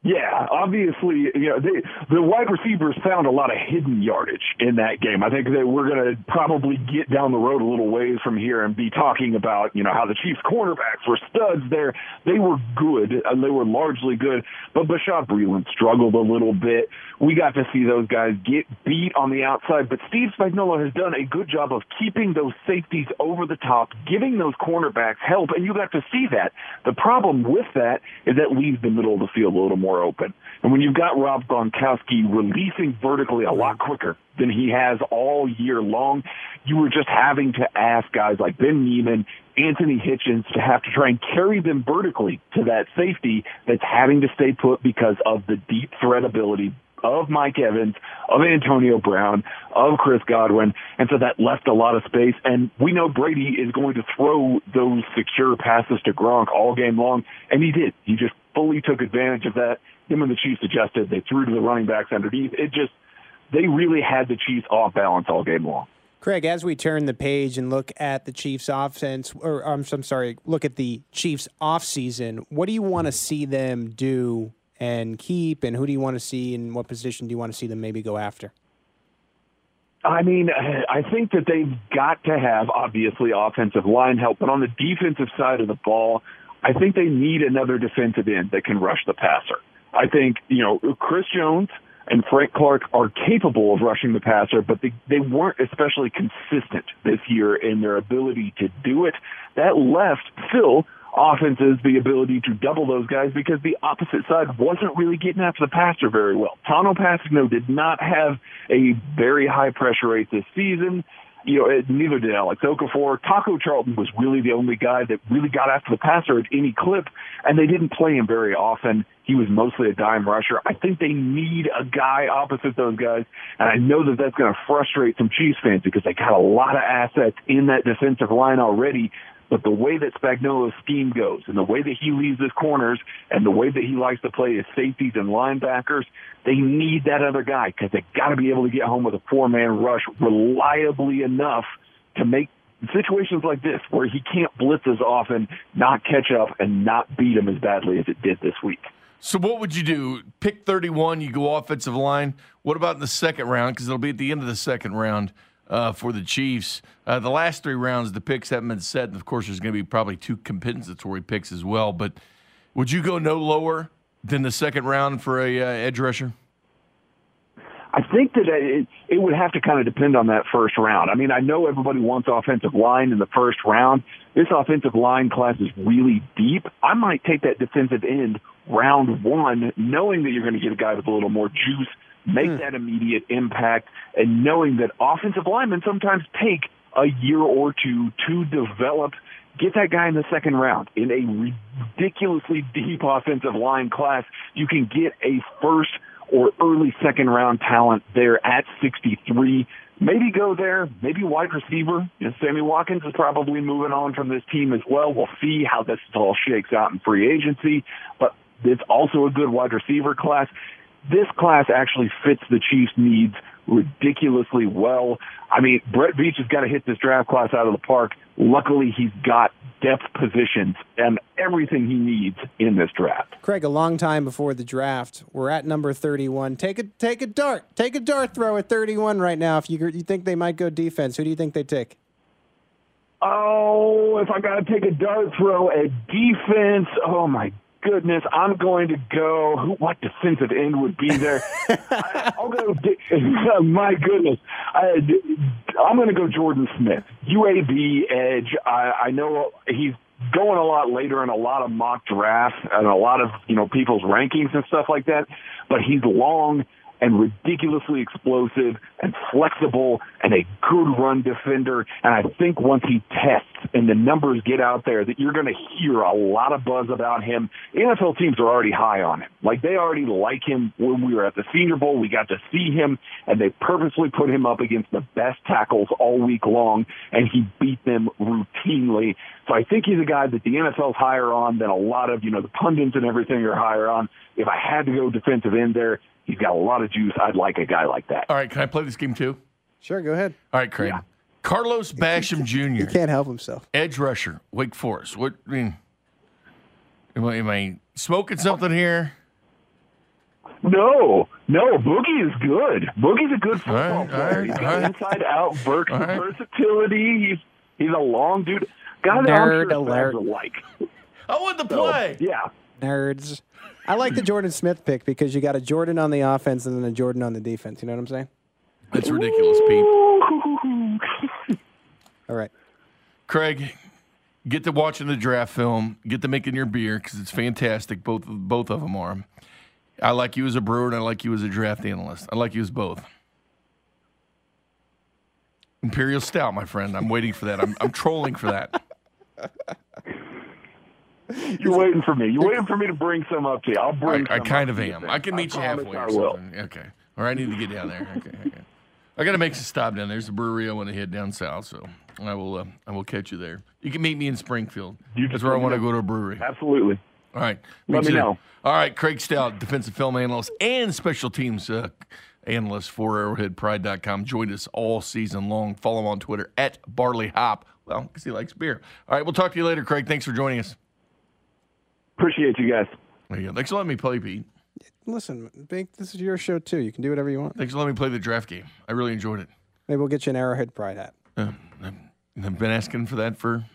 Speaker 9: Yeah, obviously, you know, they, the wide receivers found a lot of hidden yardage in that game. I think that we're going to probably get down the road a little ways from here and be talking about, you know, how the Chiefs cornerbacks were studs there. They were good, and they were largely good, but Bashad Breeland struggled a little bit. We got to see those guys get beat on the outside, but Steve Spagnuolo has done a good job of keeping those safeties over the top, giving those cornerbacks help, and you got to see that. The problem with that is that leaves the middle of the field a little more open. And when you've got Rob Gronkowski releasing vertically a lot quicker than he has all year long, you were just having to ask guys like Ben Niemann, Anthony Hitchens to have to try and carry them vertically to that safety that's having to stay put because of the deep threat ability of Mike Evans, of Antonio Brown, of Chris Godwin. And so that left a lot of space. And we know Brady is going to throw those secure passes to Gronk all game long. And he did. He just fully took advantage of that. Him and the Chiefs adjusted. They threw to the running backs underneath. It just, they really had the Chiefs off balance all game long.
Speaker 2: Craig, as we turn the page and look at the Chiefs' offense, or I'm, I'm sorry, look at the Chiefs' offseason, what do you want to see them do and keep, and who do you want to see, and what position do you want to see them maybe go after?
Speaker 9: I mean, I think that they've got to have obviously offensive line help, but on the defensive side of the ball, I think they need another defensive end that can rush the passer. I think, you know, Chris Jones – and Frank Clark are capable of rushing the passer, but they, they weren't especially consistent this year in their ability to do it. That left Phil offenses the ability to double those guys because the opposite side wasn't really getting after the passer very well. Tanoh Kpassagnon did not have a very high pressure rate this season you know, neither did Alex Okafor. Taco Charlton was really the only guy that really got after the passer at any clip, and they didn't play him very often. He was mostly a dime rusher. I think they need a guy opposite those guys, and I know that that's going to frustrate some Chiefs fans because they got a lot of assets in that defensive line already but the way that Spagnuolo's scheme goes and the way that he leaves his corners and the way that he likes to play his safeties and linebackers, they need that other guy because they got to be able to get home with a four-man rush reliably enough to make situations like this where he can't blitz as often, not catch up, and not beat him as badly as it did this week.
Speaker 1: So what would you do? Pick 31, you go offensive line. What about in the second round? Because it'll be at the end of the second round uh, for the Chiefs. Uh, the last three rounds, the picks haven't been set. And of course, there's going to be probably two compensatory picks as well. But would you go no lower than the second round for a uh, edge rusher?
Speaker 9: I think that it, it would have to kind of depend on that first round. I mean, I know everybody wants offensive line in the first round. This offensive line class is really deep. I might take that defensive end round one, knowing that you're going to get a guy with a little more juice make mm. that immediate impact, and knowing that offensive linemen sometimes take a year or two to develop. Get that guy in the second round. In a ridiculously deep offensive line class, you can get a first or early second round talent there at 63. Maybe go there, maybe wide receiver. You know, Sammy Watkins is probably moving on from this team as well. We'll see how this all shakes out in free agency, but it's also a good wide receiver class this class actually fits the Chiefs' needs ridiculously well. I mean, Brett Veach has got to hit this draft class out of the park. Luckily, he's got depth positions and everything he needs in this draft.
Speaker 2: Craig, a long time before the draft, we're at number 31. Take a take a dart, take a dart throw at 31 right now. If you you think they might go defense, who do you think they take?
Speaker 9: Oh, if I got to take a dart throw at defense, oh my goodness, I'm going to go. Who, what defensive end would be there? I, will go. My goodness, I, I'm going to go Jordan Smith, UAB edge. I, I know he's going a lot later in a lot of mock drafts and a lot of you know people's rankings and stuff like that. But he's long and ridiculously explosive and flexible and a good run defender. And I think once he tests and the numbers get out there that you're going to hear a lot of buzz about him. NFL teams are already high on him. Like they already like him when we were at the Senior Bowl. We got to see him and they purposely put him up against the best tackles all week long and he beat them routinely. So I think he's a guy that the NFL's higher on than a lot of, you know, the pundits and everything are higher on. If I had to go defensive end there, He's got a lot of juice. I'd like a guy like that.
Speaker 1: All right, can I play this game too?
Speaker 2: Sure, go ahead.
Speaker 1: All right, Craig. Yeah. Carlos Basham Jr.
Speaker 2: He can't help himself.
Speaker 1: Edge rusher, Wake Forest. What I mean? Am I, am I smoking something here?
Speaker 9: No, no. Boogie is good. Boogie's a good football right, player. Right, he's got right. inside out versatility. He's he's a long dude. Guy that Nerd I'm sure alert. like.
Speaker 1: I want to play.
Speaker 9: So, yeah.
Speaker 2: Nerds. I like the Jordan Smith pick because you got a Jordan on the offense and then a Jordan on the defense. You know what I'm saying?
Speaker 1: That's ridiculous, Pete.
Speaker 2: All right.
Speaker 1: Craig, get to watching the draft film. Get to making your beer because it's fantastic. Both both of them are. I like you as a brewer and I like you as a draft analyst. I like you as both. Imperial Stout, my friend. I'm waiting for that. I'm, I'm trolling for that.
Speaker 9: You're waiting for me. You're waiting for me to bring some up to you. I'll
Speaker 1: I,
Speaker 9: bring.
Speaker 1: I
Speaker 9: some
Speaker 1: kind of am. I can meet you halfway
Speaker 9: I
Speaker 1: or
Speaker 9: will.
Speaker 1: something. Okay. Or I need to get down there. Okay. okay. I got to make a stop down there. There's a brewery I want to head down south, so I will. Uh, I will catch you there. You can meet me in Springfield. That's where I want to go to a brewery.
Speaker 9: Absolutely.
Speaker 1: All right.
Speaker 9: Let me
Speaker 1: there.
Speaker 9: know.
Speaker 1: All right. Craig Stout, defensive film analyst and special teams uh, analyst for ArrowheadPride.com. Joined us all season long. Follow him on Twitter at Barley Hop. Well, because he likes beer. All right. We'll talk to you later, Craig. Thanks for joining us.
Speaker 9: Appreciate you guys.
Speaker 1: There you go. Thanks for letting me play, Pete.
Speaker 2: Listen, Bink, this is your show too. You can do whatever you want.
Speaker 1: Thanks for letting me play the draft game. I really enjoyed it.
Speaker 2: Maybe we'll get you an Arrowhead Pride hat.
Speaker 1: Uh, I've, I've been asking for that for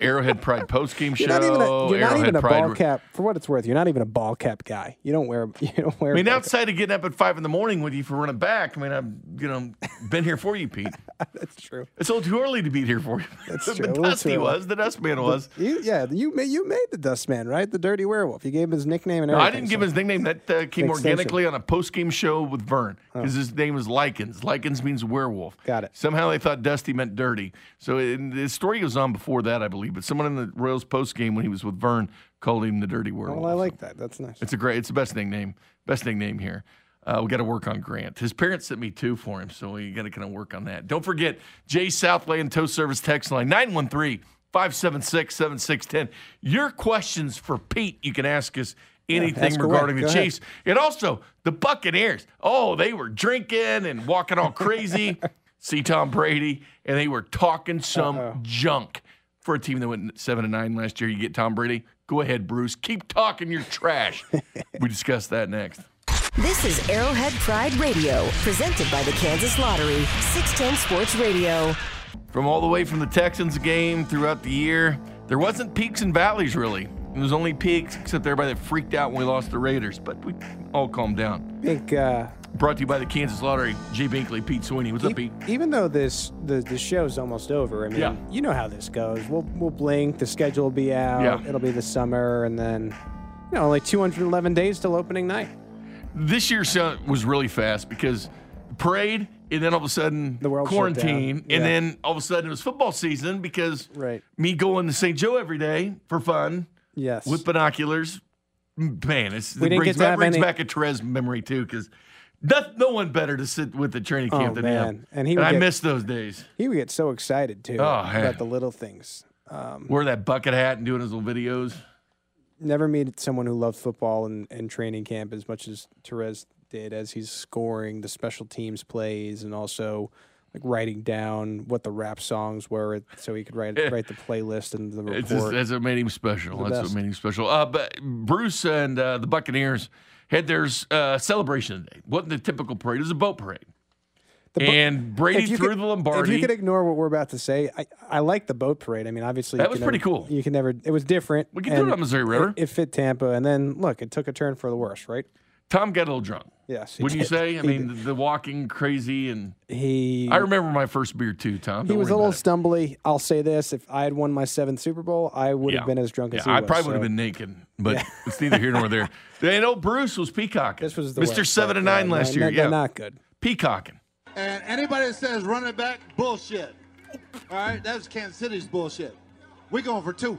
Speaker 1: Arrowhead Pride post game show.
Speaker 2: You're not even a, you're not even a
Speaker 1: Pride.
Speaker 2: ball cap. For what it's worth, you're not even a ball cap guy. You don't wear. You don't wear.
Speaker 1: I mean, outside of getting up at five in the morning with you for running back, I mean, I've you know been here for you, Pete.
Speaker 2: That's true.
Speaker 1: It's a little too early to be here for you.
Speaker 2: That's
Speaker 1: the
Speaker 2: true. Little
Speaker 1: Dusty was, the Dustman was.
Speaker 2: You, yeah, you made you made the Dustman, right? The Dirty Werewolf. You gave him his nickname and
Speaker 1: No,
Speaker 2: everything.
Speaker 1: I didn't give
Speaker 2: so-
Speaker 1: him his nickname. That uh, came organically on a post game show with Vern because his name was Likens. Likens means werewolf.
Speaker 2: Got it.
Speaker 1: Somehow they thought Dusty meant dirty. So it, the story goes on before that, I believe. But someone in the Royals post game when he was with Vern called him the dirty werewolf.
Speaker 2: Well, I like that. That's nice.
Speaker 1: It's a great. It's the best nickname. Best nickname here. Uh, we got to work on Grant. His parents sent me two for him, so we got to kind of work on that. Don't forget Jay Southland Tow Service text line 913 576 7610. Your questions for Pete, you can ask us anything
Speaker 2: away.
Speaker 1: regarding the
Speaker 2: ahead.
Speaker 1: Chiefs. And also the Buccaneers. Oh, they were drinking and walking all crazy. See Tom Brady, and they were talking some junk for a team that went seven and nine last year. You get Tom Brady. Go ahead, Bruce. Keep talking your trash. we discuss that next.
Speaker 6: This is Arrowhead Pride Radio, presented by the Kansas Lottery, 610 Sports Radio.
Speaker 1: From all the way from the Texans game throughout the year, there wasn't peaks and valleys really. It was only peaks, except everybody that freaked out when we lost the Raiders. But we all calmed down.
Speaker 2: I think uh,
Speaker 1: Brought to you by the Kansas Lottery. Jay Binkley, Pete Sweeney. What's up,
Speaker 2: e-
Speaker 1: Pete?
Speaker 2: even though this the the show's almost over, I mean,
Speaker 1: Yeah.
Speaker 2: you know how this goes. We'll we'll blink. The schedule will be out.
Speaker 1: Yeah.
Speaker 2: It'll be the summer, and then you know, only 211 days till opening night.
Speaker 1: This year was really fast because parade, and then all of a sudden
Speaker 2: The world
Speaker 1: quarantine,
Speaker 2: down.
Speaker 1: and then all of a sudden it was football season because
Speaker 2: Right.
Speaker 1: me going to St. Joe every day for fun
Speaker 2: Yes.
Speaker 1: with binoculars. Man, it's,
Speaker 2: We
Speaker 1: it brings, that brings
Speaker 2: any-
Speaker 1: back a Terez memory too because no, no one better to sit with the training camp
Speaker 2: Oh,
Speaker 1: than
Speaker 2: man.
Speaker 1: him.
Speaker 2: And he would
Speaker 1: I
Speaker 2: get-
Speaker 1: miss those days.
Speaker 2: he would get so excited too
Speaker 1: Oh, man.
Speaker 2: about the little things. Um,
Speaker 1: Wearing that bucket hat and doing his little videos.
Speaker 2: never meet someone who loved football and, and training camp as much as Terez did as he's scoring the special teams plays and also like writing down what the rap songs were so he could write write the playlist and the
Speaker 1: It's just,
Speaker 2: report.
Speaker 1: that's what made him special. That's
Speaker 2: best.
Speaker 1: what made him special. Uh, but Bruce and uh, the Buccaneers had their uh, celebration today. Wasn't the typical parade? It was a boat parade. And Brady threw
Speaker 2: could-
Speaker 1: the Lombardi.
Speaker 2: If you could ignore what we're about to say, I, I like the boat parade. I mean, obviously
Speaker 1: That was pretty
Speaker 2: never-
Speaker 1: cool.
Speaker 2: You can never. It was different.
Speaker 1: We can do it on Missouri River.
Speaker 2: It, it fit Tampa, and then look, it took a turn for the worse, right?
Speaker 1: Tom got a little drunk.
Speaker 2: Yes. he
Speaker 1: Wouldn't you say? I
Speaker 2: He
Speaker 1: mean, the, the walking crazy and
Speaker 2: he
Speaker 1: I remember my first beer too, Tom.
Speaker 2: he
Speaker 1: Don't
Speaker 2: was a little stumbly. I'll say this: if I had won my seventh Super Bowl, I would
Speaker 1: it.
Speaker 2: have been as drunk
Speaker 1: yeah,
Speaker 2: as he
Speaker 1: I
Speaker 2: was.
Speaker 1: probably would have been naked, but it's neither here nor there. And old Bruce was peacocking.
Speaker 2: This was the
Speaker 1: Mr.
Speaker 2: worst,
Speaker 1: Seven
Speaker 2: but,
Speaker 1: and Nine
Speaker 2: yeah,
Speaker 1: last year.
Speaker 2: no,
Speaker 1: yeah,
Speaker 2: not good.
Speaker 1: peacocking.
Speaker 10: And anybody that says running back, bullshit. All right, that's Kansas City's bullshit. We're going for two.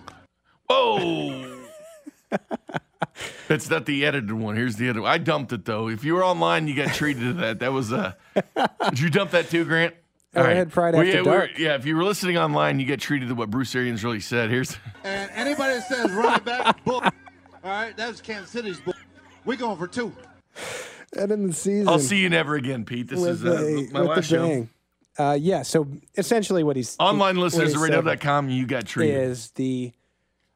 Speaker 1: Whoa. That's not the edited one. Here's the edited. I dumped it though. If you were online, you got treated to that. That was uh Did you dump that too, Grant?
Speaker 2: Oh, I had Pride
Speaker 1: Well,
Speaker 2: After
Speaker 1: yeah,
Speaker 2: Dark.
Speaker 1: yeah, if you were listening online, you got treated to what Bruce Arians really said. Here's
Speaker 10: And anybody that says running back, bull. All right, that's Kansas City's bull. We're going for two.
Speaker 2: And in the season,
Speaker 1: I'll see you never again, Pete. This is uh,
Speaker 2: the,
Speaker 1: my last show.
Speaker 2: Uh, yeah. So essentially, what he's
Speaker 1: Online
Speaker 2: what
Speaker 1: listeners
Speaker 2: he
Speaker 1: at
Speaker 2: said
Speaker 1: radio.com, you got treated.
Speaker 2: is the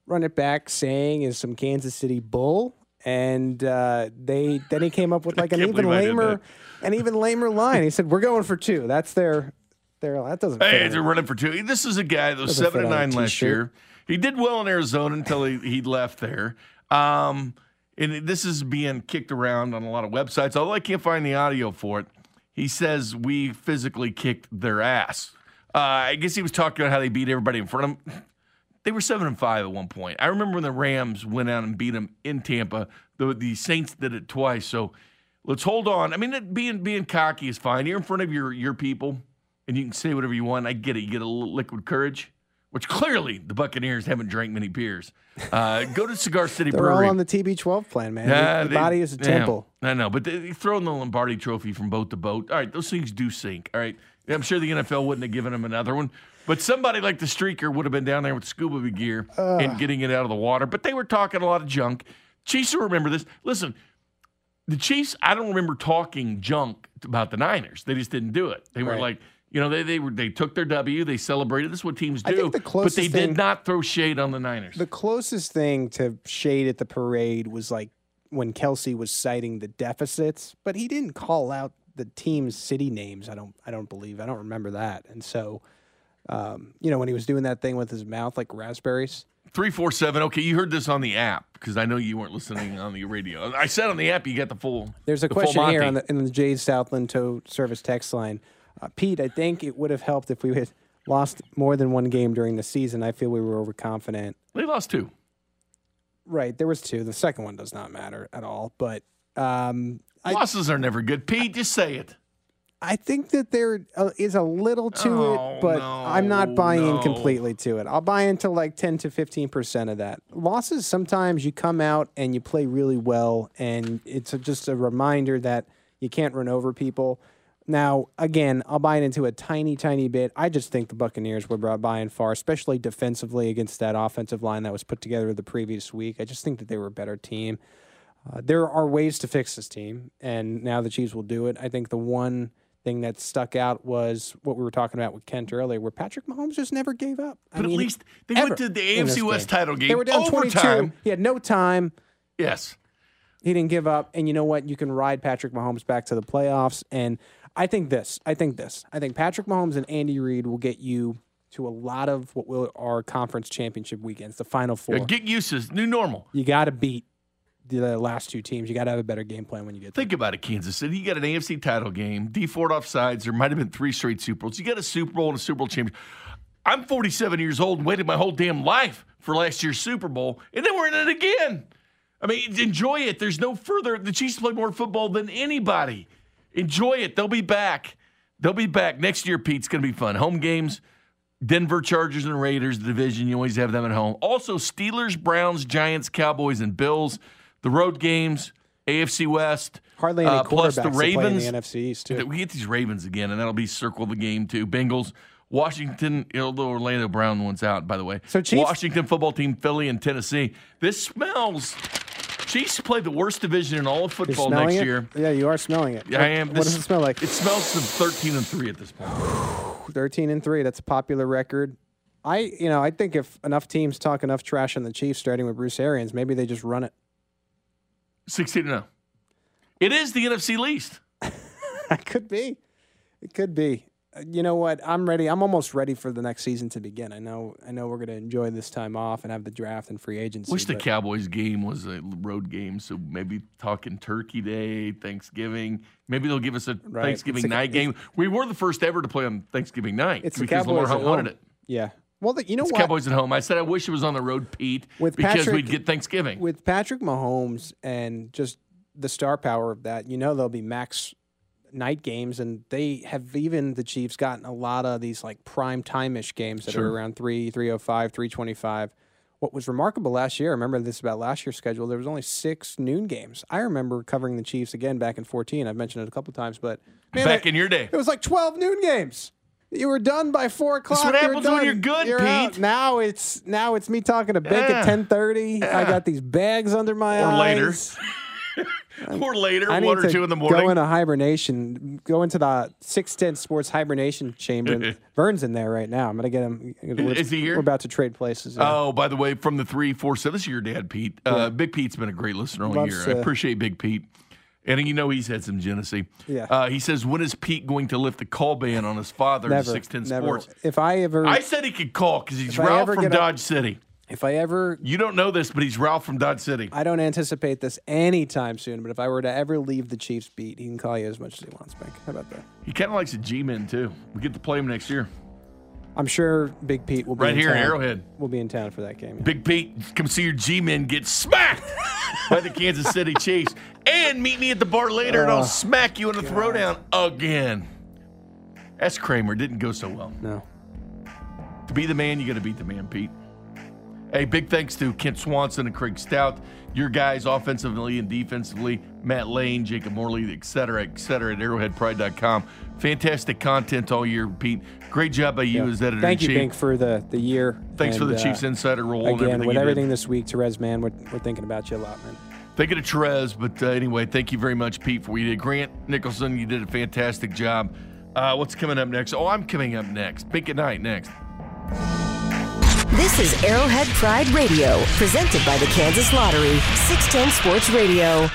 Speaker 2: run it back saying is some Kansas City bull, and uh, they then he came up with like an even
Speaker 1: believe I did
Speaker 2: lamer, an even lamer line. He said, "We're going for two. That's their their that doesn't.
Speaker 1: Hey, they're running for two. This is a guy that was seven and nine last year. He did well in Arizona until he, he left there. Um, and this is being kicked around on a lot of websites, although I can't find the audio for it. He says we physically kicked their ass. Uh, I guess he was talking about how they beat everybody in front of them. They were seven and five at one point. I remember when the Rams went out and beat them in Tampa. The the Saints did it twice. So let's hold on. I mean, it, being being cocky is fine. You're in front of your your people, and you can say whatever you want. I get it. You get a little liquid courage which clearly the Buccaneers haven't drank many beers. Uh, go to Cigar City
Speaker 2: They're
Speaker 1: Brewery.
Speaker 2: all on the TB12 plan, man.
Speaker 1: Yeah,
Speaker 2: the
Speaker 1: they-
Speaker 2: body is a
Speaker 1: yeah,
Speaker 2: temple.
Speaker 1: I know, but they, they throw in the Lombardi Trophy from boat to boat. All right, those things do sink. All right, I'm sure the NFL wouldn't have given them another one, but somebody like the Streaker would have been down there with scuba gear and getting it out of the water. But they were talking a lot of junk. Chiefs will remember this. Listen, the Chiefs. I don't remember talking junk about the Niners. They just didn't do it. They were like. You know, they they were they took their W, they celebrated. This is what teams do.
Speaker 2: the
Speaker 1: but they
Speaker 2: closest
Speaker 1: did not throw shade on the Niners.
Speaker 2: The closest thing to shade at the parade was like when Kelce was citing the deficits, but he didn't call out the team's city names. I don't. I don't believe. I don't remember that. And so, um, you know, when he was doing that thing with his mouth like raspberries.
Speaker 1: Three four seven. Okay, you heard this on the app because I know you weren't listening on the radio. I said on the app you got the full.
Speaker 2: There's a
Speaker 1: the
Speaker 2: question here on the, in the Jade Southland Tow Service text line. Uh, Pete, I think it would have helped if we had lost more than one game during the season. I feel we were overconfident.
Speaker 1: They lost two.
Speaker 2: Right, there was two. The second one does not matter at all. But um, I,
Speaker 1: Losses are never good. Pete, just say it.
Speaker 2: I think that there uh, a little to
Speaker 1: Oh,
Speaker 2: it, but I'm not buying in completely to it. I'll buy into like 10 to 15 percent of that. Losses sometimes you come out and you play really well, and it's a, just a reminder that you can't run over people. Now, again, I'll buy it into a tiny, tiny bit. I just think the Buccaneers were brought by and far, especially defensively against that offensive line that was put together the previous week. I just think that they were a better team. Uh, there are ways to fix this team, and now the Chiefs will do it. I think the one thing that stuck out was what we were talking about with Kent earlier, where Patrick Mahomes just never gave up. I
Speaker 1: But at least they went to the AFC West
Speaker 2: game.
Speaker 1: title game.
Speaker 2: They were down
Speaker 1: overtime.
Speaker 2: 22. He had no time.
Speaker 1: Yes.
Speaker 2: He didn't give up. And you know what? You can ride Patrick Mahomes back to the playoffs. And I think this. I think this. I think Patrick Mahomes and Andy Reid will get you to a lot of what will our conference championship weekends, the final four.
Speaker 1: Yeah, get used to this new normal.
Speaker 2: you got to beat the last two teams. You got to have a better game plan when you get there.
Speaker 1: Think about it, Kansas City. You got an AFC title game. Dee Ford offsides. There might have been three straight Super Bowls. You got a Super Bowl and a Super Bowl champion. I'm 47 years old and waited my whole damn life for last year's Super Bowl, and then we're in it again. I mean, enjoy it. There's no further. The Chiefs play more football than anybody. Enjoy it. They'll be back. They'll be back next year. Pete, it's going to be fun. Home games. Denver Chargers and Raiders, the division. You always have them at home. Also, Steelers, Browns, Giants, Cowboys, and Bills. The road games, AFC West.
Speaker 2: Hardly any
Speaker 1: uh, plus the
Speaker 2: quarterbacks to play in
Speaker 1: Ravens.
Speaker 2: the NFC East too.
Speaker 1: We get these Ravens again, and that'll be circle the game too. Bengals, Washington, the Orlando Brown one's out, by the way.
Speaker 2: So Chiefs-
Speaker 1: Washington football team, Philly, and Tennessee. This smells. Chiefs play the worst division in all of football next
Speaker 2: it?
Speaker 1: year.
Speaker 2: Yeah, you are smelling it.
Speaker 1: Yeah, I am.
Speaker 2: What does it smell like?
Speaker 1: It smells of 13 and 3 at this point.
Speaker 2: 13 and 3. That's a popular record. I, you know, I think if enough teams talk enough trash on the Chiefs, starting with Bruce Arians, maybe they just run it.
Speaker 1: 16 and 0. It is the NFC least.
Speaker 2: it could be. It could be. You know what? I'm ready. I'm almost ready for the next season to begin. I know. I know we're going to enjoy this time off and have the draft and free agency.
Speaker 1: Wish the Cowboys game was a road game, so maybe talking Turkey Day, Thanksgiving. Maybe they'll give us a
Speaker 2: Right.
Speaker 1: Thanksgiving
Speaker 2: a-
Speaker 1: night game. We were the first ever to play on Thanksgiving night
Speaker 2: It's
Speaker 1: because Lamar wanted it.
Speaker 2: Yeah. Well, the, you know
Speaker 1: It's
Speaker 2: what?
Speaker 1: Cowboys at home. I said I wish it was on the road, Pete,
Speaker 2: With
Speaker 1: because
Speaker 2: Patrick-
Speaker 1: we'd get Thanksgiving.
Speaker 2: with Patrick Mahomes and just the star power of that, you know there'll be max night games, and they have even the Chiefs gotten a lot of these like prime time ish games that
Speaker 1: Sure.
Speaker 2: are around three, three oh five, three twenty five. What was remarkable last year, I remember this about last year's schedule, there was only six noon games. I remember covering the Chiefs again back in fourteen. I've mentioned it a couple times, but man,
Speaker 1: Back
Speaker 2: there-
Speaker 1: in your day.
Speaker 2: it was like twelve noon games. You were done by four o'clock.
Speaker 1: what
Speaker 2: you were
Speaker 1: happens when
Speaker 2: done.
Speaker 1: you're good,
Speaker 2: You're out.
Speaker 1: Pete.
Speaker 2: Now it's now it's me talking to Bink
Speaker 1: Yeah.
Speaker 2: at ten thirty. I got these bags under my
Speaker 1: Or
Speaker 2: eyes.
Speaker 1: later. or later,
Speaker 2: I
Speaker 1: one or two in the morning.
Speaker 2: Go into hibernation. Go into the six ten sports hibernation chamber. Vern's in there right now. I'm gonna get him. We're,
Speaker 1: Is he here?
Speaker 2: We're about to trade places. yeah.
Speaker 1: Oh, by the way, from the three, four, seven. This is your dad, Pete. Uh, Big Pete's been a great listener all
Speaker 2: Loves,
Speaker 1: year. I appreciate Big Pete. And you know he's had some Genesee.
Speaker 2: Yeah.
Speaker 1: Uh, he says, when is Pete going to lift the call ban on his father to
Speaker 2: never,
Speaker 1: 610
Speaker 2: never.
Speaker 1: Sports?
Speaker 2: If I ever,
Speaker 1: I said he could call because he's Ralph from
Speaker 2: get a-
Speaker 1: Dodge City.
Speaker 2: if I ever,
Speaker 1: You don't know this, but he's Ralph from Dodge City.
Speaker 2: I don't anticipate this anytime soon. But if I were to ever leave the Chiefs beat, he can call you as much as he wants, Bink. How about that?
Speaker 1: He kind of likes a G-Men, too. We get to play him next year.
Speaker 2: I'm sure Big Pete will be
Speaker 1: Right
Speaker 2: in
Speaker 1: here in
Speaker 2: town.
Speaker 1: Arrowhead.
Speaker 2: We'll be in town for that game. yeah.
Speaker 1: Big Pete, come see your G-Men get smacked by the Kansas City Chiefs. And meet me at the bar later, and I'll
Speaker 2: Oh,
Speaker 1: smack you in the throwdown again. S. Kramer didn't go so well.
Speaker 2: No.
Speaker 1: To be the man, you got to beat the man, Pete. Hey, big thanks to Kent Swanson and Craig Stout, your guys offensively and defensively, Matt Lane, Jacob Morley, et cetera, et cetera, at arrowheadpride.com. Fantastic content all year, Pete. Great job by you
Speaker 2: Yeah.
Speaker 1: as editor
Speaker 2: Thank
Speaker 1: in
Speaker 2: you,
Speaker 1: chief.
Speaker 2: Bink, for the the year.
Speaker 1: Thanks for the
Speaker 2: uh,
Speaker 1: Chiefs insider role and
Speaker 2: Again,
Speaker 1: everything
Speaker 2: with
Speaker 1: you did.
Speaker 2: everything this week, Terez, man, we're, we're thinking about you a lot, man.
Speaker 1: Thinking of Terez, but uh, anyway, thank you very much, Pete, for what you did. Grant Nicholson, you did a fantastic job. Uh, what's coming up next? Oh, I'm coming up next. Big at night next.
Speaker 6: This is Arrowhead Pride Radio, presented by the Kansas Lottery, 610 Sports Radio.